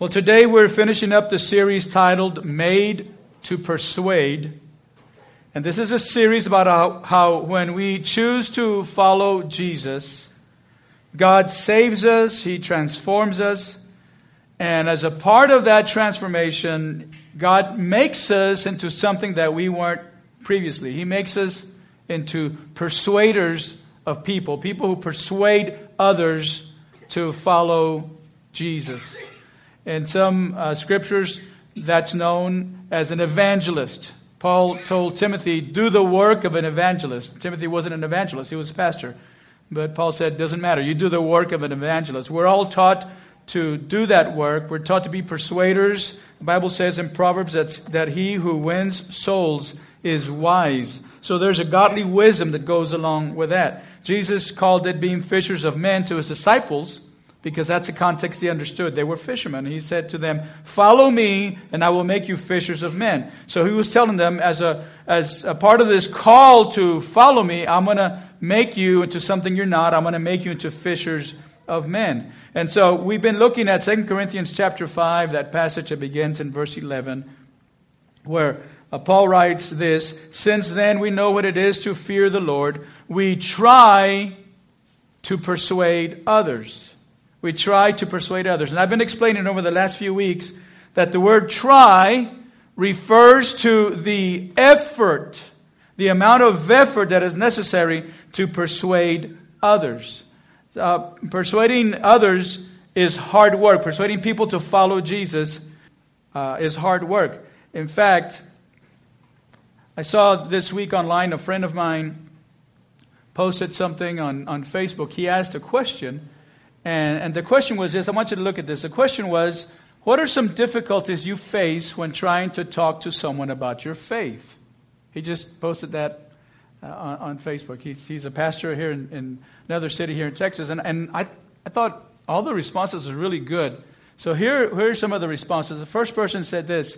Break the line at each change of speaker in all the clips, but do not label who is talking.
Well, today we're finishing up the series titled Made to Persuade. And this is a series about how, how, when we choose to follow Jesus, God saves us, He transforms us, and as a part of that transformation, God makes us into something that we weren't previously. He makes us into persuaders of people, people who persuade others to follow Jesus. In some uh, scriptures, that's known as an evangelist. Paul told Timothy, Do the work of an evangelist. Timothy wasn't an evangelist, he was a pastor. But Paul said, Doesn't matter. You do the work of an evangelist. We're all taught to do that work. We're taught to be persuaders. The Bible says in Proverbs that, that he who wins souls is wise. So there's a godly wisdom that goes along with that. Jesus called it being fishers of men to his disciples because that's the context he understood. They were fishermen. He said to them, Follow me, and I will make you fishers of men. So he was telling them, as a, as a part of this call to follow me, I'm going to make you into something you're not. I'm going to make you into fishers of men. And so we've been looking at 2 Corinthians chapter 5, that passage that begins in verse 11, where uh, Paul writes this Since then we know what it is to fear the Lord, we try to persuade others. We try to persuade others. And I've been explaining over the last few weeks that the word try refers to the effort, the amount of effort that is necessary to persuade others. Uh, persuading others is hard work. Persuading people to follow Jesus uh, is hard work. In fact, I saw this week online a friend of mine posted something on, on Facebook. He asked a question and, and the question was this I want you to look at this. The question was, What are some difficulties you face when trying to talk to someone about your faith? He just posted that uh, on, on, Facebook. He's, he's a pastor here in, in, another city here in Texas. And, and I, I thought all the responses were really good. So here, here are some of the responses. The first person said this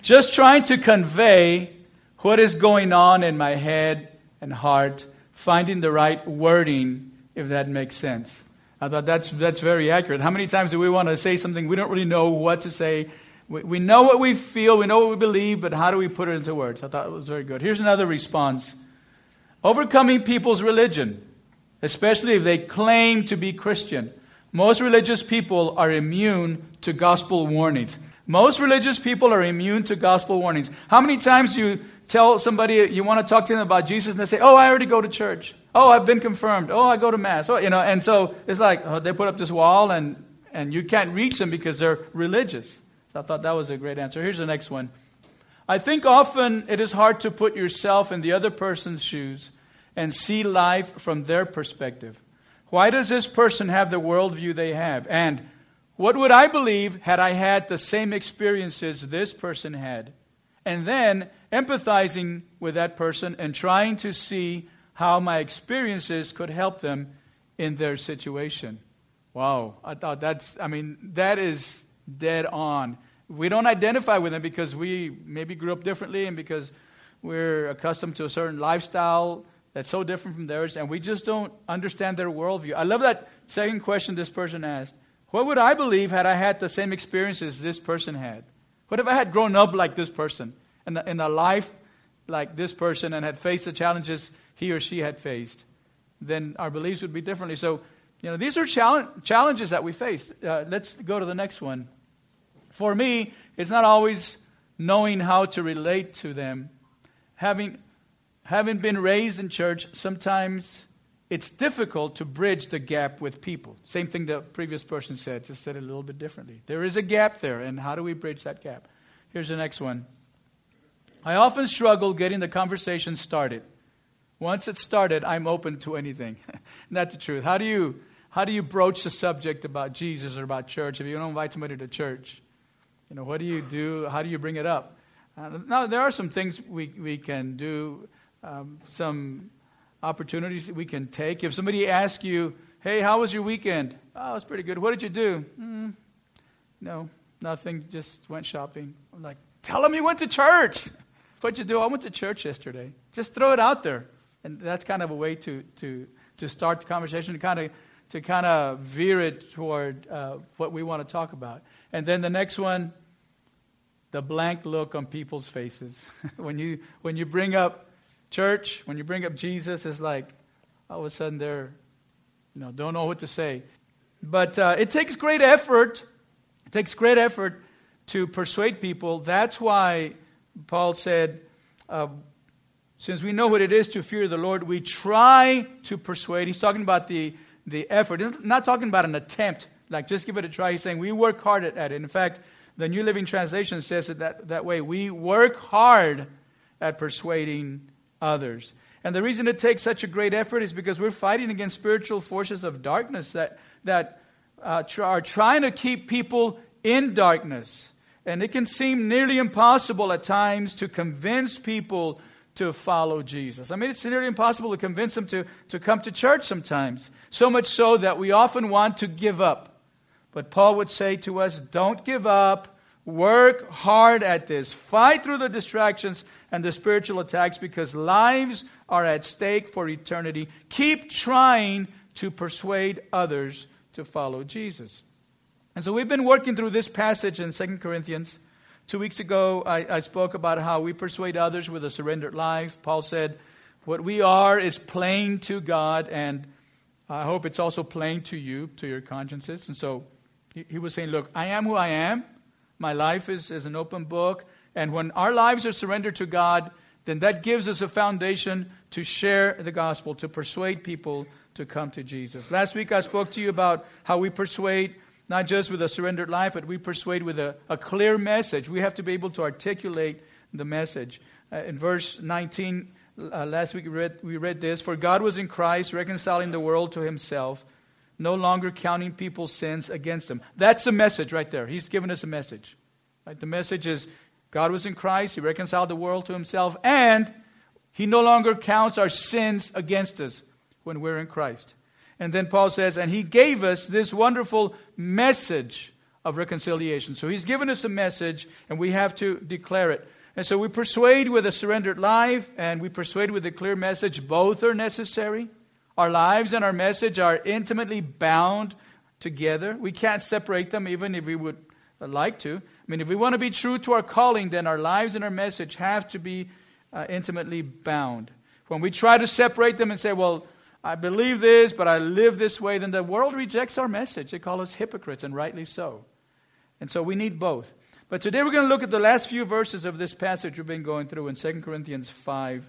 Just trying to convey what is going on in my head and heart, finding the right wording, if that makes sense. I thought that's, that's very accurate. How many times do we want to say something we don't really know what to say? We, we know what we feel, we know what we believe, but how do we put it into words? I thought it was very good. Here's another response Overcoming people's religion, especially if they claim to be Christian. Most religious people are immune to gospel warnings. Most religious people are immune to gospel warnings. How many times do you tell somebody you want to talk to them about Jesus and they say, Oh, I already go to church. Oh, I've been confirmed. Oh, I go to mass. Oh, you know, and so it's like oh, they put up this wall and, and you can't reach them because they're religious. So I thought that was a great answer. Here's the next one. I think often it is hard to put yourself in the other person's shoes and see life from their perspective. Why does this person have the worldview they have? And what would I believe had I had the same experiences this person had? And then empathizing with that person and trying to see how my experiences could help them in their situation. Wow, I thought that's, I mean, that is dead on. We don't identify with them because we maybe grew up differently and because we're accustomed to a certain lifestyle that's so different from theirs, and we just don't understand their worldview. I love that second question this person asked. What would I believe had I had the same experiences this person had? What if I had grown up like this person, in a, in a life like this person, and had faced the challenges he or she had faced, then our beliefs would be differently. So, you know, these are challenges that we face. Uh, let's go to the next one. For me, it's not always knowing how to relate to them. Having, having been raised in church, sometimes it's difficult to bridge the gap with people. Same thing the previous person said, just said it a little bit differently. There is a gap there, and how do we bridge that gap? Here's the next one. I often struggle getting the conversation started. Once it's started, I'm open to anything. That's the truth. How do you how do you broach the subject about Jesus or about church if you don't invite somebody to church? You know, what do you do? How do you bring it up? Uh, now, there are some things we, we can do, um, some opportunities we can take. If somebody asks you, hey, how was your weekend? Oh, it was pretty good. What did you do? Mm, no, nothing. Just went shopping. I'm like, tell them you went to church. What'd you do? I went to church yesterday. Just throw it out there. And that's kind of a way to, to, to start the conversation, to kind of, to kind of veer it toward uh, what we want to talk about. And then the next one, the blank look on people's faces. when, you, when you bring up church, when you bring up Jesus, it's like all of a sudden they're, you know, don't know what to say. But uh, it takes great effort. It takes great effort to persuade people. That's why Paul said, uh, since we know what it is to fear the Lord, we try to persuade. He's talking about the, the effort. He's not talking about an attempt, like just give it a try. He's saying we work hard at it. In fact, the New Living Translation says it that, that way. We work hard at persuading others. And the reason it takes such a great effort is because we're fighting against spiritual forces of darkness that, that uh, are trying to keep people in darkness. And it can seem nearly impossible at times to convince people to follow Jesus. I mean, it's nearly impossible to convince them to, to come to church sometimes. So much so that we often want to give up. But Paul would say to us, don't give up. Work hard at this. Fight through the distractions and the spiritual attacks because lives are at stake for eternity. Keep trying to persuade others to follow Jesus. And so we've been working through this passage in 2 Corinthians. Two weeks ago, I, I, spoke about how we persuade others with a surrendered life. Paul said, What we are is plain to God, and I hope it's also plain to you, to your consciences. And so he, he was saying, Look, I am who I am. My life is, is an open book. And when our lives are surrendered to God, then that gives us a foundation to share the gospel, to persuade people to come to Jesus. Last week I spoke to you about how we persuade not just with a surrendered life, but we persuade with a, a clear message. We have to be able to articulate the message. Uh, in verse 19, uh, last week we read, we read this For God was in Christ, reconciling the world to himself, no longer counting people's sins against them. That's the message right there. He's given us a message. Right? The message is God was in Christ, He reconciled the world to Himself, and He no longer counts our sins against us when we're in Christ. And then Paul says, and He gave us this wonderful message of reconciliation. So He's given us a message, and we have to declare it. And so we persuade with a surrendered life, and we persuade with a clear message. Both are necessary. Our lives and our message are intimately bound together. We can't separate them, even if we would like to. I mean, if we want to be true to our calling, then our lives and our message have to be uh, intimately bound. When we try to separate them and say, well, I believe this, but I live this way, then the world rejects our message. They call us hypocrites, and rightly so. And so we need both. But today we're going to look at the last few verses of this passage we've been going through in 2 Corinthians 5.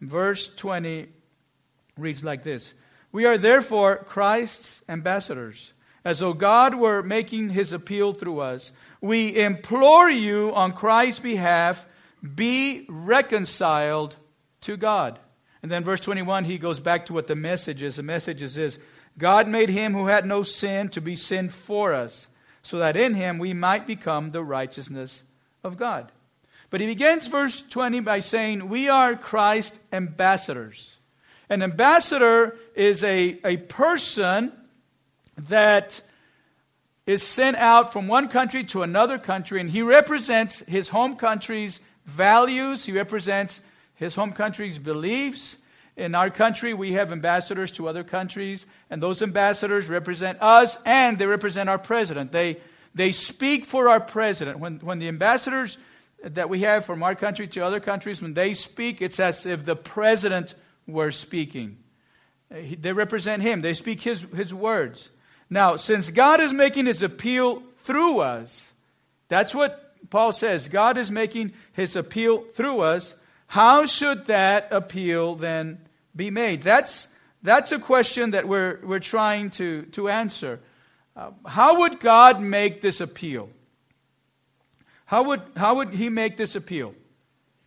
Verse 20 reads like this We are therefore Christ's ambassadors, as though God were making his appeal through us. We implore you on Christ's behalf, be reconciled to God. And then verse 21, he goes back to what the message is. The message is this God made him who had no sin to be sin for us, so that in him we might become the righteousness of God. But he begins verse 20 by saying, We are Christ's ambassadors. An ambassador is a, a person that is sent out from one country to another country, and he represents his home country's values, he represents his home country's beliefs. In our country, we have ambassadors to other countries, and those ambassadors represent us and they represent our president. They, they speak for our president. When, when the ambassadors that we have from our country to other countries, when they speak, it's as if the president were speaking. They represent him, they speak his, his words. Now, since God is making his appeal through us, that's what Paul says. God is making his appeal through us. How should that appeal then be made? That's, that's a question that we're, we're trying to, to answer. Uh, how would God make this appeal? How would, how would he make this appeal?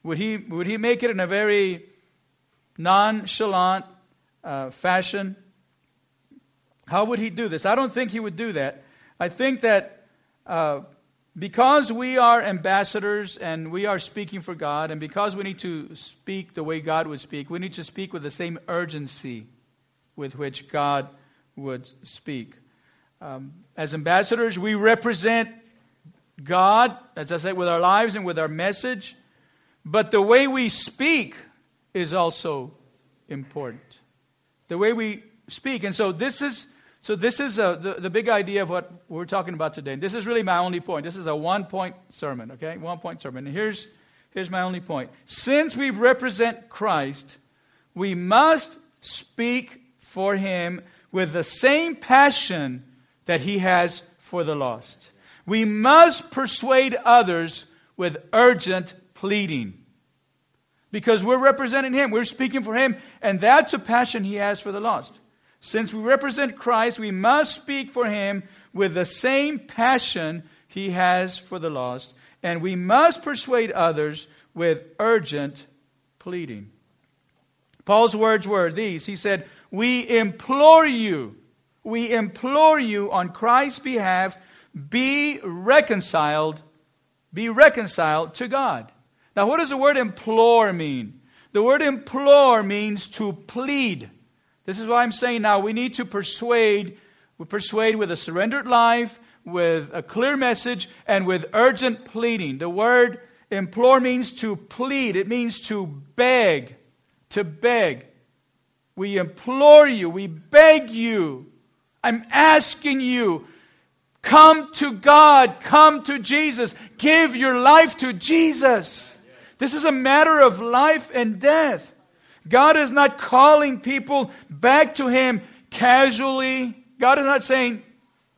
Would he, would he make it in a very nonchalant uh, fashion? How would he do this? I don't think he would do that. I think that uh, because we are ambassadors and we are speaking for God, and because we need to speak the way God would speak, we need to speak with the same urgency with which God would speak. Um, as ambassadors, we represent God, as I said, with our lives and with our message, but the way we speak is also important. The way we speak. And so this is So, this is a, the, the big idea of what we're talking about today. And This is really my only point. This is a one point sermon, okay? One point sermon. And here's, here's my only point. Since we represent Christ, we must speak for him with the same passion that he has for the lost. We must persuade others with urgent pleading. Because we're representing him, we're speaking for him, and that's a passion he has for the lost. Since we represent Christ, we must speak for him with the same passion he has for the lost, and we must persuade others with urgent pleading. Paul's words were these He said, We implore you, we implore you on Christ's behalf, be reconciled, be reconciled to God. Now, what does the word implore mean? The word implore means to plead. This is why I'm saying now we need to persuade, we persuade with a surrendered life, with a clear message, and with urgent pleading. The word implore means to plead, it means to beg, to beg. We implore you, we beg you. I'm asking you, come to God, come to Jesus, give your life to Jesus. This is a matter of life and death. God is not calling people back to Him casually. God is not saying,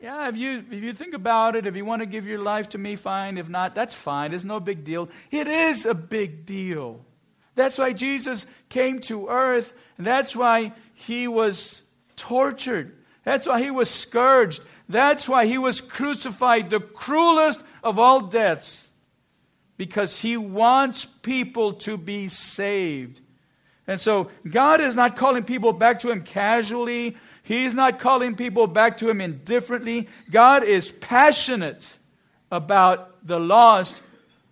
yeah, if you, if you think about it, if you want to give your life to me, fine. If not, that's fine. It's no big deal. It is a big deal. That's why Jesus came to earth. And that's why he was tortured. That's why he was scourged. That's why he was crucified, the cruelest of all deaths. Because he wants people to be saved. And so God is not calling people back to Him casually. He's not calling people back to Him indifferently. God is passionate about the lost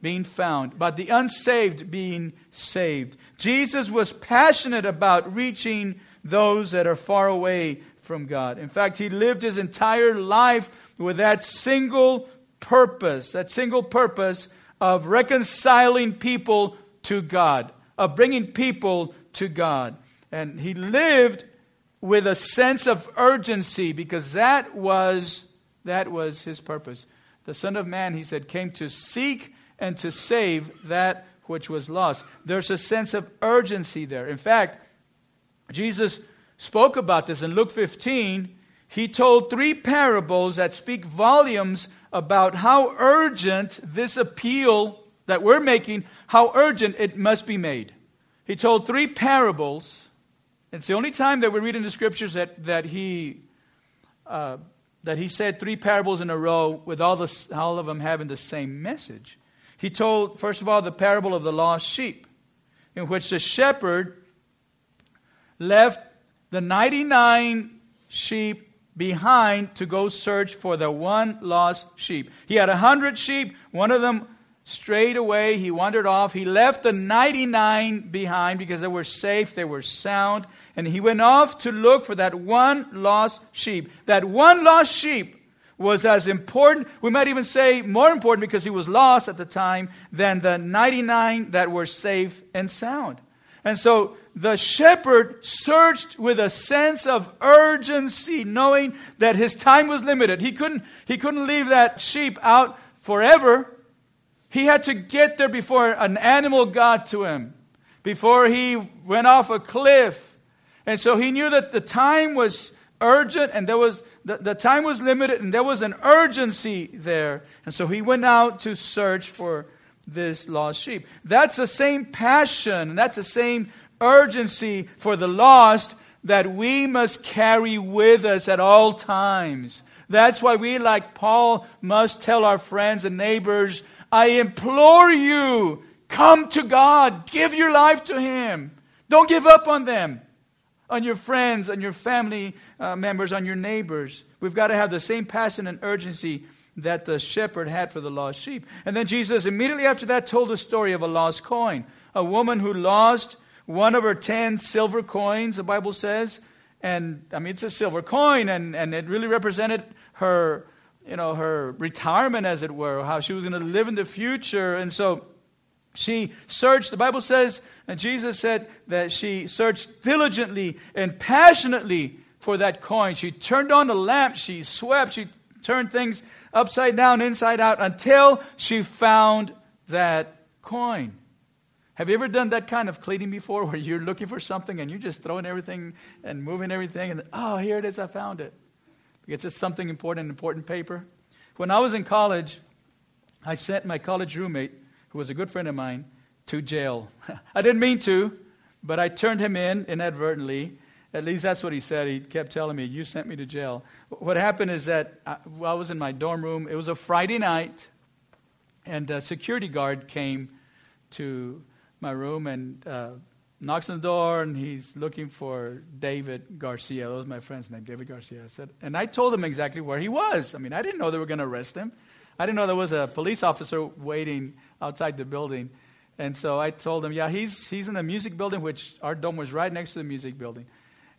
being found, about the unsaved being saved. Jesus was passionate about reaching those that are far away from God. In fact, He lived His entire life with that single purpose, that single purpose of reconciling people to God, of bringing people to God. And he lived with a sense of urgency because that was, that was his purpose. The Son of Man, he said, came to seek and to save that which was lost. There's a sense of urgency there. In fact, Jesus spoke about this in Luke 15. He told three parables that speak volumes about how urgent this appeal that we're making, how urgent it must be made. He told three parables. It's the only time that we read in the scriptures that, that, he, uh, that he said three parables in a row with all, the, all of them having the same message. He told, first of all, the parable of the lost sheep, in which the shepherd left the 99 sheep behind to go search for the one lost sheep. He had a hundred sheep, one of them strayed away. He wandered off. He left the 99 behind because they were safe, they were sound. And he went off to look for that one lost sheep. That one lost sheep was as important, we might even say more important because he was lost at the time, than the 99 that were safe and sound. And so the shepherd searched with a sense of urgency, knowing that his time was limited. He couldn't, he couldn't leave that sheep out forever. He had to get there before an animal got to him, before he went off a cliff. And so he knew that the time was urgent and there was the, the time was limited and there was an urgency there. And so he went out to search for this lost sheep. That's the same passion that's the same urgency for the lost that we must carry with us at all times. That's why we, like Paul, must tell our friends and neighbors I implore you, come to God. Give your life to Him. Don't give up on them, on your friends, on your family uh, members, on your neighbors. We've got to have the same passion and urgency that the shepherd had for the lost sheep. And then Jesus, immediately after that, told the story of a lost coin. A woman who lost one of her ten silver coins, the Bible says. And I mean, it's a silver coin, and, and it really represented her you know, her retirement, as it were, how she was going to live in the future. And so she searched, the Bible says, and Jesus said that she searched diligently and passionately for that coin. She turned on the lamp, she swept, she turned things upside down, inside out, until she found that coin. Have you ever done that kind of cleaning before where you're looking for something and you're just throwing everything and moving everything and, oh, here it is, I found it. It's just something important, an important paper. When I was in college, I sent my college roommate, who was a good friend of mine, to jail. I didn't mean to, but I turned him in inadvertently. At least that's what he said. He kept telling me, You sent me to jail. What happened is that I, I was in my dorm room. It was a Friday night, and a security guard came to my room and uh, knocks on the door, and he's looking for David Garcia. That was my friend's name, David Garcia. I said, and I told him exactly where he was. I mean, I didn't know they were going to arrest him. I didn't know there was a police officer waiting outside the building. And so I told him, yeah, he's, he's in the music building, which our dorm was right next to the music building.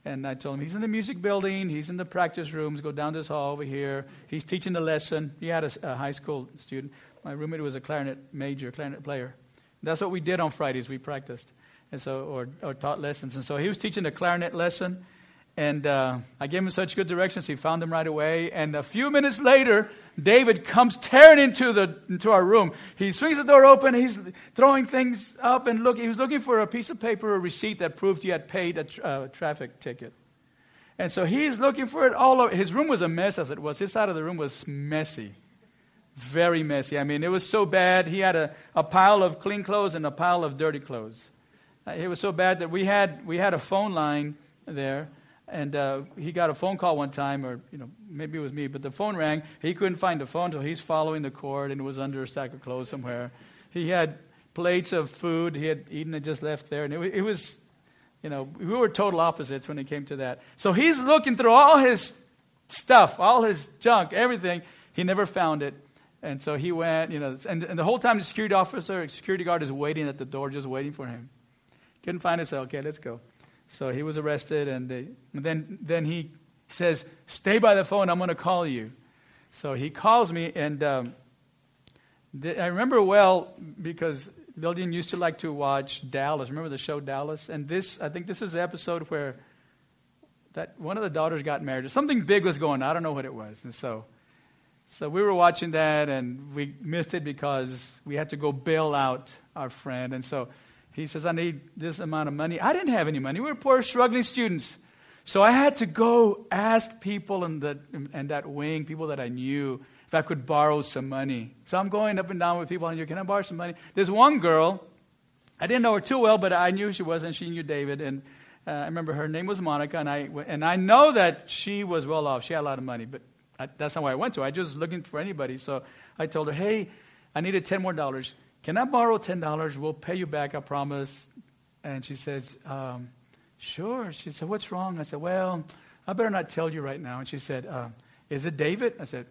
And I told him, he's in the music building, he's in the practice rooms, go down this hall over here. He's teaching the lesson. He had a, a high school student. My roommate was a clarinet major, clarinet player. That's what we did on Fridays, we practiced and so or, or taught lessons. And so he was teaching a clarinet lesson, and uh, I gave him such good directions. He found them right away. And a few minutes later, David comes tearing into the into our room. He swings the door open. He's throwing things up and look. He was looking for a piece of paper, a receipt that proved he had paid a tra- uh, traffic ticket. And so he's looking for it all over. His room was a mess as it was. His side of the room was messy. Very messy. I mean, it was so bad. He had a, a pile of clean clothes and a pile of dirty clothes. Uh, it was so bad that we had, we had a phone line there. And uh, he got a phone call one time, or you know, maybe it was me, but the phone rang. He couldn't find the phone, so he's following the cord, and it was under a stack of clothes somewhere. He had plates of food he had eaten and just left there, and it, it was, you know, we were total opposites when it came to that. So he's looking through all his stuff, all his junk, everything. He never found it. And so he went, you know, and, and the whole time the security officer, security guard is waiting at the door, just waiting for him. Couldn't find us. Okay, let's go. So he was arrested, and, they, and then, then he says, Stay by the phone, I'm going to call you. So he calls me, and um, th- I remember well because Lillian used to like to watch Dallas. Remember the show Dallas? And this, I think this is the episode where that one of the daughters got married. Something big was going on. I don't know what it was. And so, so we were watching that, and we missed it because we had to go bail out our friend. And so he says, I need this amount of money. I didn't have any money. We were poor, struggling students. So I had to go ask people in, the, in that wing, people that I knew, if I could borrow some money. So I'm going up and down with people, and you can I borrow some money? There's one girl, I didn't know her too well, but I knew she was, and she knew David. And uh, I remember her name was Monica, and I, and I know that she was well off. She had a lot of money, but I, that's not why I went to. I just looking for anybody. So I told her, hey, I needed 10 more dollars. Can I borrow $10? We'll pay you back, I promise. And she says, um, Sure. She said, What's wrong? I said, Well, I better not tell you right now. And she said, uh, Is it David? I said,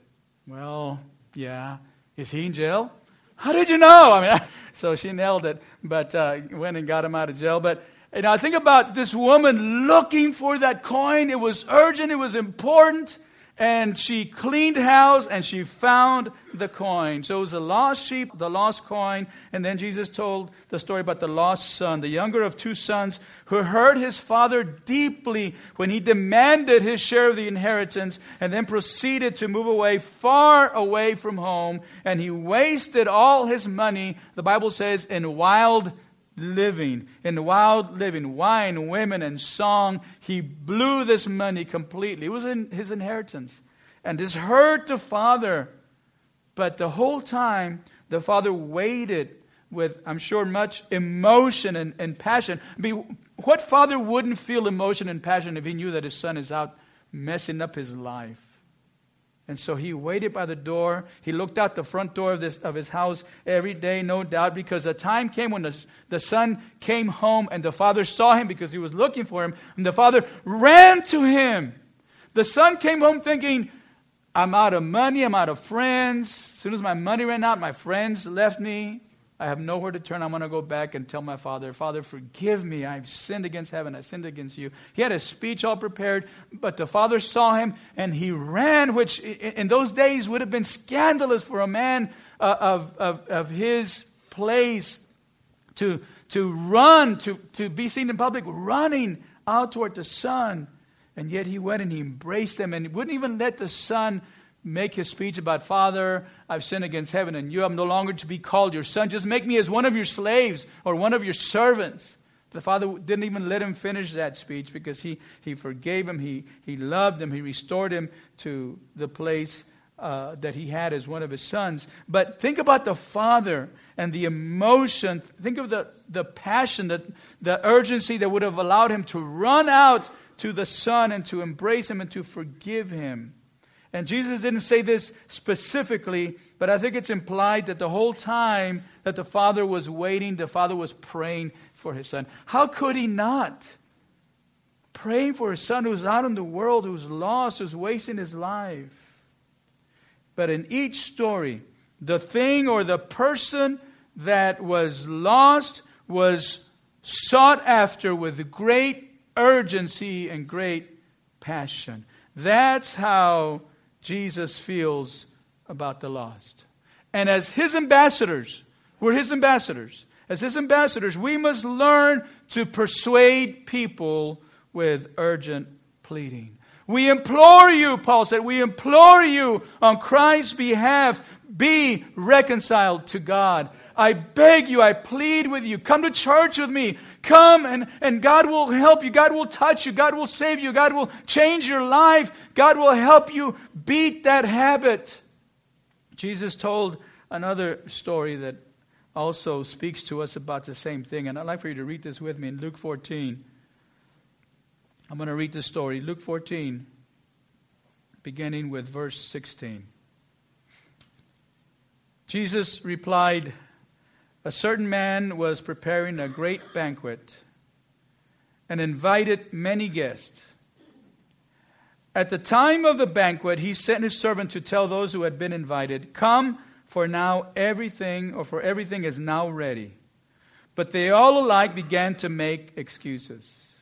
Well, yeah. Is he in jail? How did you know? I mean, so she nailed it, but uh, went and got him out of jail. But you know, I think about this woman looking for that coin. It was urgent. It was important and she cleaned house and she found the coin. So it was the lost sheep, the lost coin, and then Jesus told the story about the lost son, the younger of two sons, who hurt his father deeply when he demanded his share of the inheritance and then proceeded to move away far away from home. And he wasted all his money, the Bible says, in wild living, in wild living, wine, women, and song. He blew this money completely. It was in his inheritance. And this hurt the father. But the whole time, the father waited with, I'm sure, much emotion and, and passion. I mean, what father wouldn't feel emotion and passion if he knew that his son is out messing up his life? And so he waited by the door. He looked out the front door of, this, of his house every day, no doubt, because the time came when the, the son came home and the father saw him because he was looking for him. And the father ran to him. The son came home thinking, I'm out of money, I'm out of friends. As soon as my money ran out, my friends left me. I have nowhere to turn. I'm going to go back and tell my father, Father, forgive me. I've sinned against heaven. I sinned against you. He had a speech all prepared, but the father saw him and he ran, which in those days would have been scandalous for a man uh, of, of, of his place to, to run, to, to be seen in public running out toward the son. And yet he went and he embraced them and wouldn't even let the son make his speech about, Father, I've sinned against heaven and you. I'm no longer to be called your son. Just make me as one of your slaves or one of your servants. The father didn't even let him finish that speech because he, he forgave him, he, he loved him, he restored him to the place uh, that he had as one of his sons. But think about the father and the emotion. Think of the, the passion, the, the urgency that would have allowed him to run out to the son and to embrace him and to forgive him. And Jesus didn't say this specifically, but I think it's implied that the whole time that the father was waiting, the father was praying for his son. How could he not? Praying for his son who's out in the world, who's lost, who's wasting his life. But in each story, the thing or the person that was lost was sought after with great urgency and great passion. That's how Jesus feels about the lost. And as his ambassadors, we're his ambassadors. As his ambassadors, we must learn to persuade people with urgent pleading. We implore you, Paul said, we implore you on Christ's behalf, be reconciled to God. I beg you, I plead with you, come to church with me. Come and, and God will help you. God will touch you. God will save you. God will change your life. God will help you beat that habit. Jesus told another story that also speaks to us about the same thing. And I'd like for you to read this with me in Luke 14. I'm going to read this story. Luke 14, beginning with verse 16. Jesus replied, a certain man was preparing a great banquet and invited many guests. At the time of the banquet, he sent his servant to tell those who had been invited, Come, for now everything, or for everything is now ready. But they all alike began to make excuses.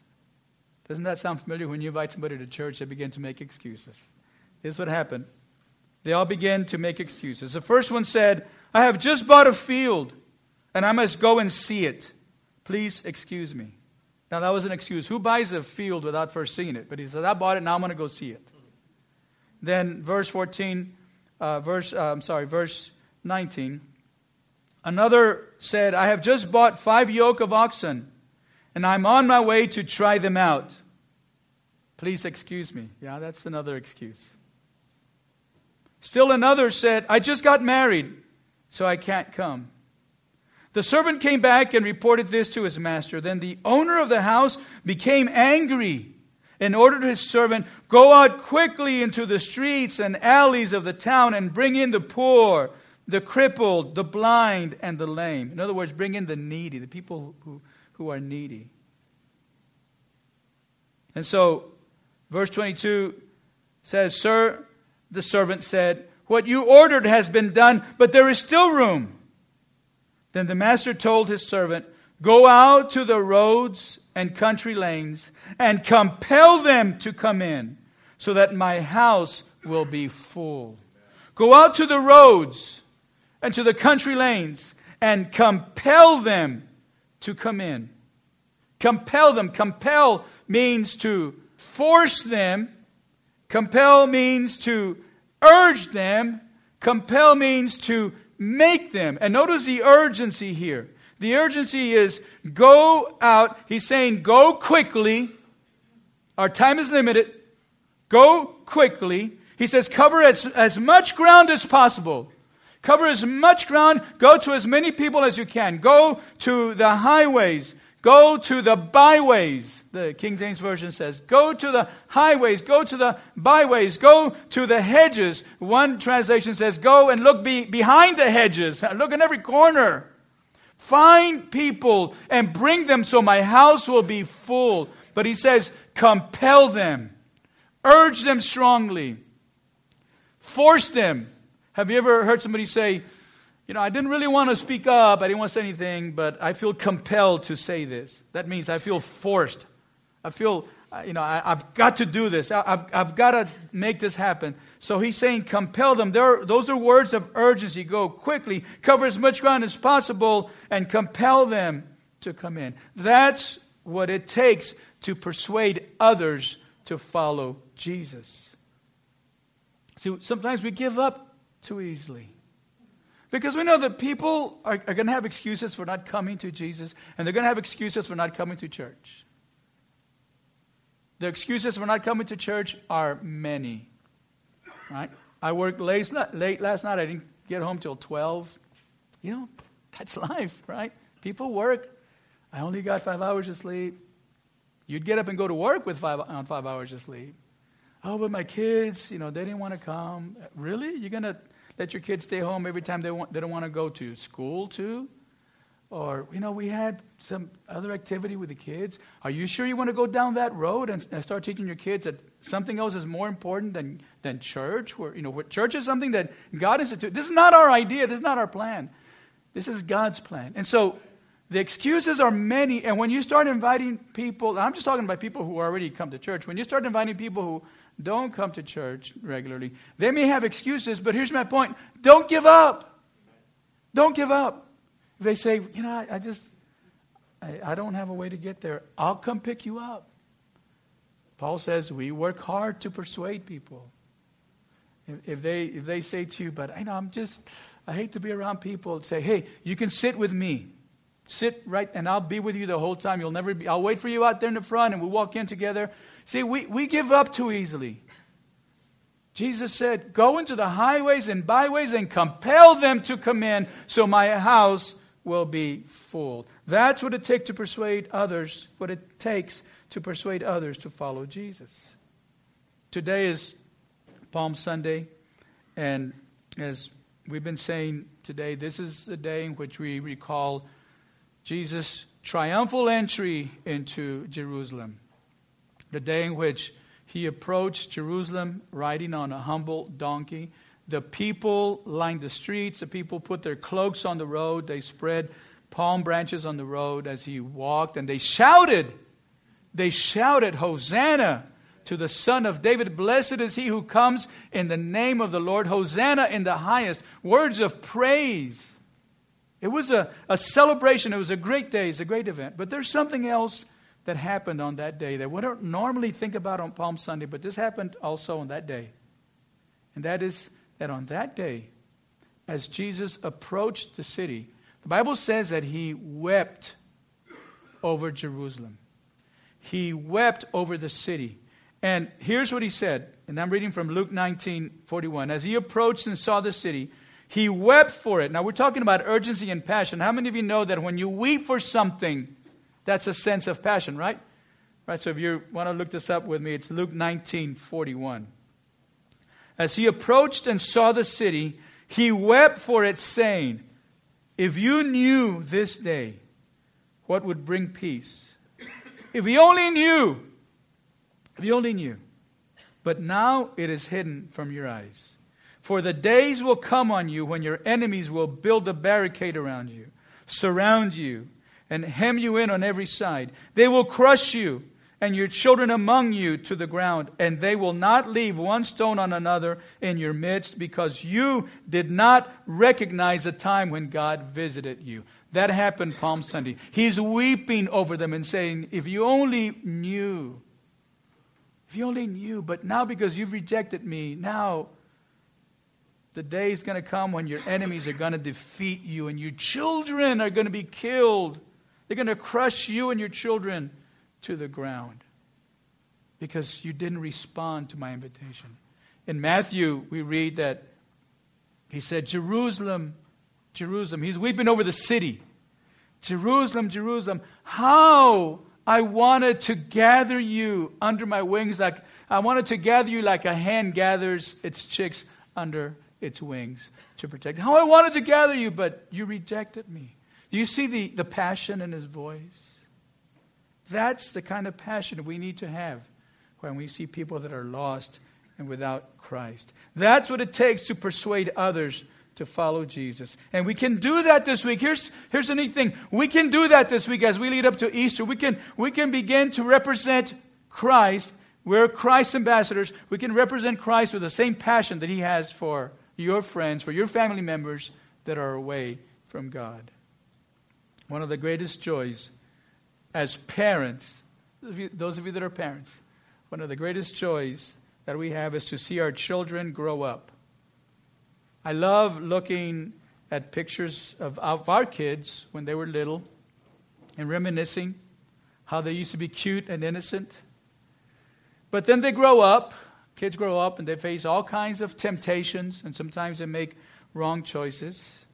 Doesn't that sound familiar? When you invite somebody to church, they begin to make excuses. This is what happened. They all began to make excuses. The first one said, I have just bought a field and I must go and see it. Please excuse me. Now, that was an excuse. Who buys a field without first seeing it? But he said, I bought it, now I'm going to go see it. Then, verse 14, uh, verse, uh, I'm sorry, verse 19. Another said, I have just bought five yoke of oxen, and I'm on my way to try them out. Please excuse me. Yeah, that's another excuse. Still another said, I just got married, so I can't come. The servant came back and reported this to his master. Then the owner of the house became angry and ordered his servant, Go out quickly into the streets and alleys of the town and bring in the poor, the crippled, the blind, and the lame. In other words, bring in the needy, the people who, who are needy. And so, verse 22 says, Sir, the servant said, What you ordered has been done, but there is still room. Then the master told his servant, Go out to the roads and country lanes and compel them to come in, so that my house will be full. Go out to the roads and to the country lanes and compel them to come in. Compel them. Compel means to force them. Compel means to urge them. Compel means to make them. And notice the urgency here. The urgency is go out. He's saying go quickly. Our time is limited. Go quickly. He says cover as, as much ground as possible. Cover as much ground. Go to as many people as you can. Go to the highways. Go to the byways the King James Version says, Go to the highways, go to the byways, go to the hedges. One translation says, Go and look be, behind the hedges, look in every corner. Find people and bring them so my house will be full. But he says, Compel them, urge them strongly, force them. Have you ever heard somebody say, you know, I didn't really want to speak up. I didn't want to say anything, but I feel compelled to say this. That means I feel forced. I feel, uh, you know, I, have got to do this. I, have I've got to make this happen. So he's saying, compel them. There, those are words of urgency. Go quickly, cover as much ground as possible, and compel them to come in. That's what it takes to persuade others to follow Jesus. See, sometimes we give up too easily. Because we know that people are, are going to have excuses for not coming to Jesus, and they're going to have excuses for not coming to church. The excuses for not coming to church are many. Right? I worked late, late last night. I didn't get home till 12. You know, that's life, right? People work. I only got five hours of sleep. You'd get up and go to work with five, on five hours of sleep. Oh, but my kids, you know, they didn't want to come. Really? You're going to let your kids stay home every time they, want, they don't want to go to school, too? Or, you know, we had some other activity with the kids. Are you sure you want to go down that road and, and start teaching your kids that something else is more important than, than church? Where, you know, church is something that God instituted. This is not our idea. This is not our plan. This is God's plan. And so the excuses are many. And when you start inviting people, I'm just talking about people who already come to church. When you start inviting people who don't come to church regularly, they may have excuses, but here's my point don't give up. Don't give up. They say, you know, I, I just, I, I don't have a way to get there, I'll come pick you up. Paul says we work hard to persuade people. If, if, they, if they say to you, but I know I'm just, I hate to be around people, say, hey, you can sit with me. Sit right, and I'll be with you the whole time. You'll never be, I'll wait for you out there in the front, and we'll walk in together. See, we, we give up too easily. Jesus said, Go into the highways and byways and compel them to come in so my house will be full. That's what it takes to persuade others, what it takes to persuade others to follow Jesus. Today is Palm Sunday, and as we've been saying today, this is the day in which we recall Jesus' triumphal entry into Jerusalem. The day in which he approached Jerusalem riding on a humble donkey. The people lined the streets. The people put their cloaks on the road. They spread palm branches on the road as he walked, and they shouted. They shouted, Hosanna to the Son of David. Blessed is he who comes in the name of the Lord. Hosanna in the highest. Words of praise. It was a, a celebration. It was a great day. It's a great event. But there's something else that happened on that day that we don't normally think about on Palm Sunday, but this happened also on that day. And that is that on that day, as Jesus approached the city, the Bible says that he wept over Jerusalem. He wept over the city. And here's what he said, and I'm reading from Luke 19 41. As he approached and saw the city, he wept for it. Now, we're talking about urgency and passion. How many of you know that when you weep for something, that's a sense of passion, right? Right, so if you want to look this up with me, it's Luke 19 41. As he approached and saw the city, he wept for it, saying, If you knew this day what would bring peace, if you only knew, if you only knew. But now it is hidden from your eyes. For the days will come on you when your enemies will build a barricade around you, surround you, and hem you in on every side. They will crush you and your children among you to the ground, and they will not leave one stone on another in your midst because you did not recognize the time when God visited you. That happened Palm Sunday. He's weeping over them and saying, If you only knew, if you only knew, but now because you've rejected me, now the day is going to come when your enemies are going to defeat you and your children are going to be killed. They're going to crush you and your children to the ground because you didn't respond to my invitation. In Matthew, we read that he said, Jerusalem, Jerusalem. He's weeping over the city. Jerusalem, Jerusalem, how I wanted to gather you under my wings like I wanted to gather you like a hen gathers its chicks under its wings to protect. How I wanted to gather you, but you rejected me. Do you see the, the passion in his voice? That's the kind of passion we need to have when we see people that are lost and without Christ. That's what it takes to persuade others to follow Jesus. And we can do that this week. Here's, here's the neat thing. We can do that this week as we lead up to Easter. We can, we can begin to represent Christ. We're Christ's ambassadors. We can represent Christ with the same passion that He has for your friends, for your family members that are away from God. One of the greatest joys as parents, those of you that are parents, one of the greatest joys that we have is to see our children grow up. I love looking at pictures of, of our kids when they were little and reminiscing how they used to be cute and innocent. But then they grow up, kids grow up, and they face all kinds of temptations, and sometimes they make wrong choices.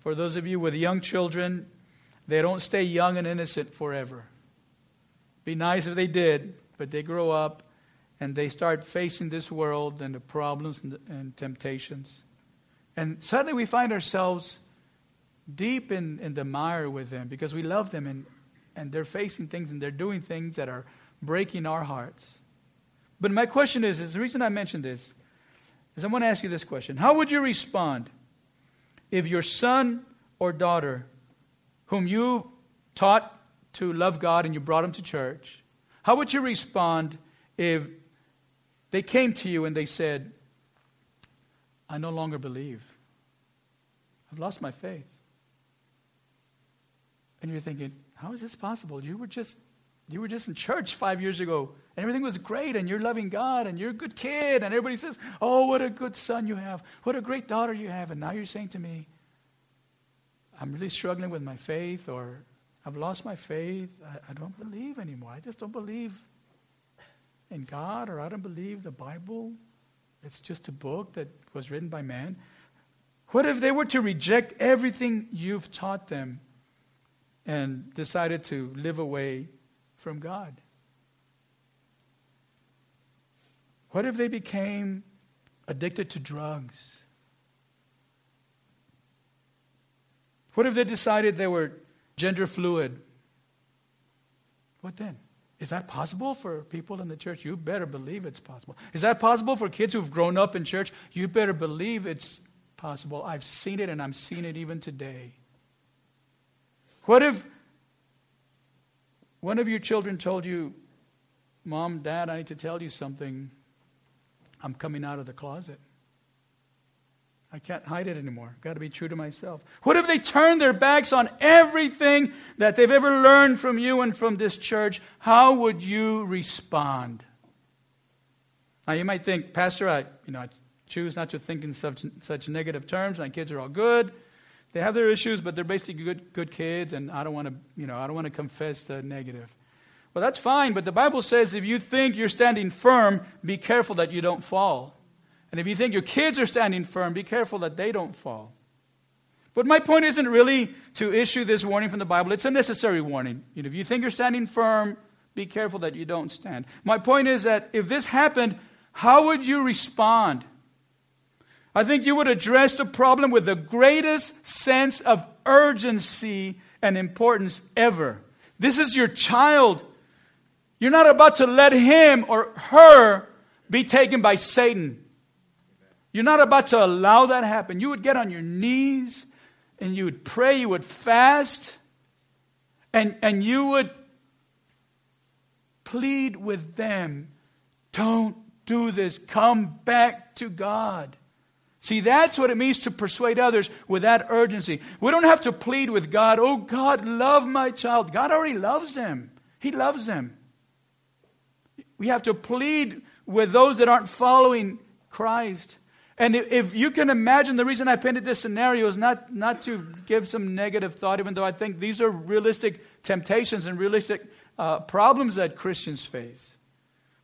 For those of you with young children, they don't stay young and innocent forever. Be nice if they did, but they grow up and they start facing this world and the problems and, and temptations. And suddenly we find ourselves deep in, in the mire with them because we love them and, and they're facing things and they're doing things that are breaking our hearts. But my question is, is the reason I mentioned this is I want to ask you this question. How would you respond if your son or daughter, whom you taught to love God and you brought them to church, how would you respond if they came to you and they said, I no longer believe. I've lost my faith. And you're thinking, how is this possible? You were just you were just in church five years ago, and everything was great, and you're loving God, and you're a good kid, and everybody says, Oh, what a good son you have. What a great daughter you have. And now you're saying to me, I'm really struggling with my faith, or I've lost my faith. I, I don't believe anymore. I just don't believe in God, or I don't believe the Bible. It's just a book that was written by man. What if they were to reject everything you've taught them and decided to live away from God? What if they became addicted to drugs? What if they decided they were gender fluid? What then? Is that possible for people in the church? You better believe it's possible. Is that possible for kids who've grown up in church? You better believe it's possible. I've seen it and I'm seeing it even today. What if one of your children told you, Mom, Dad, I need to tell you something. I'm coming out of the closet. I can't hide it anymore. Got to be true to myself. What if they turn their backs on everything that they've ever learned from you and from this church? How would you respond? Now you might think, Pastor, I you know I choose not to think in such such negative terms. My kids are all good. They have their issues, but they're basically good good kids, and I don't want to you know I don't want to confess the negative. Well, that's fine, but the Bible says if you think you're standing firm, be careful that you don't fall. And if you think your kids are standing firm, be careful that they don't fall. But my point isn't really to issue this warning from the Bible. It's a necessary warning. You know, if you think you're standing firm, be careful that you don't stand. My point is that if this happened, how would you respond? I think you would address the problem with the greatest sense of urgency and importance ever. This is your child. You're not about to let him or her be taken by Satan. You're not about to allow that happen. You would get on your knees and you would pray, you would fast, and, and you would plead with them don't do this. Come back to God. See, that's what it means to persuade others with that urgency. We don't have to plead with God, oh, God, love my child. God already loves them, He loves them. We have to plead with those that aren't following Christ. And if you can imagine, the reason I painted this scenario is not, not to give some negative thought, even though I think these are realistic temptations and realistic uh, problems that Christians face.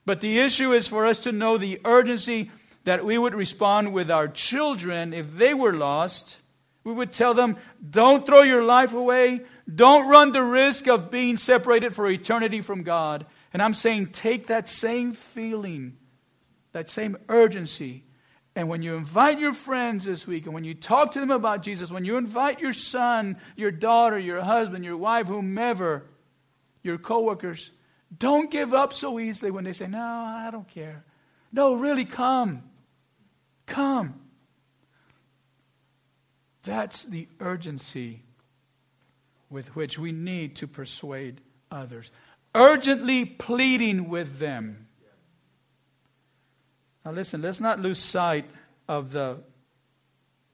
But the issue is for us to know the urgency that we would respond with our children if they were lost. We would tell them, don't throw your life away. Don't run the risk of being separated for eternity from God. And I'm saying, take that same feeling, that same urgency, and when you invite your friends this week, and when you talk to them about Jesus, when you invite your son, your daughter, your husband, your wife, whomever, your coworkers, don't give up so easily when they say, No, I don't care. No, really, come. Come. That's the urgency with which we need to persuade others. Urgently pleading with them. Now, listen, let's not lose sight of the,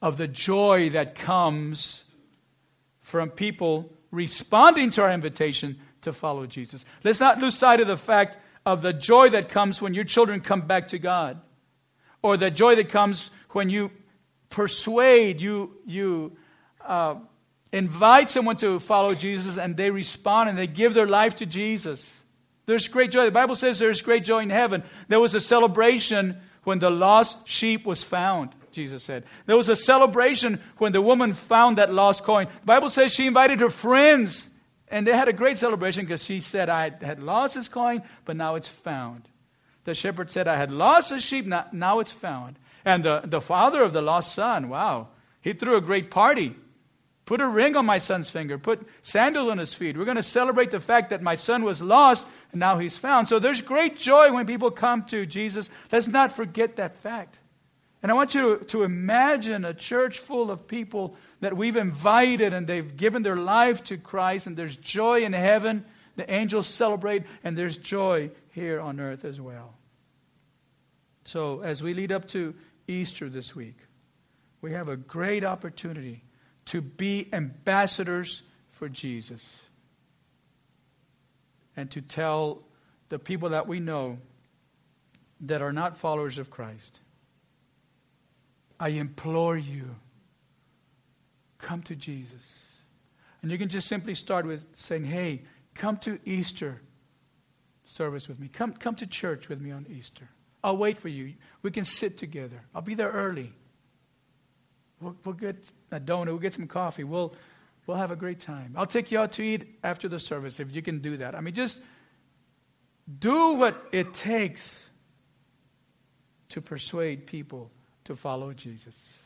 of the joy that comes from people responding to our invitation to follow Jesus. Let's not lose sight of the fact of the joy that comes when your children come back to God, or the joy that comes when you persuade, you, you uh, invite someone to follow Jesus and they respond and they give their life to Jesus. There's great joy. The Bible says there's great joy in heaven. There was a celebration when the lost sheep was found, Jesus said. There was a celebration when the woman found that lost coin. The Bible says she invited her friends and they had a great celebration because she said, I had lost this coin, but now it's found. The shepherd said, I had lost a sheep, now, it's found. And the, the father of the lost son, wow, he threw a great party. Put a ring on my son's finger. Put sandals on his feet. We're going to celebrate the fact that my son was lost and now he's found. So there's great joy when people come to Jesus. Let's not forget that fact. And I want you to, to imagine a church full of people that we've invited and they've given their life to Christ, and there's joy in heaven. The angels celebrate, and there's joy here on earth as well. So, as we lead up to Easter this week, we have a great opportunity to be ambassadors for Jesus and to tell the people that we know that are not followers of Christ I implore you, come to Jesus. And you can just simply start with saying, hey, come to Easter service with me. Come, come to church with me on Easter. I'll wait for you. We can sit together. I'll be there early. We'll, we'll get a donut. We'll get some coffee. We'll, we'll have a great time. I'll take you out to eat after the service if you can do that. I mean, just do what it takes to persuade people to follow Jesus.